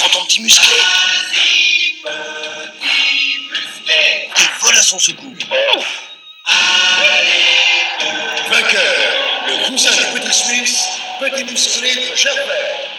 quand on me dit musclé. Et voilà son secours. Vainqueur, le cousin du petit Suisse, petit musclé de Gervais.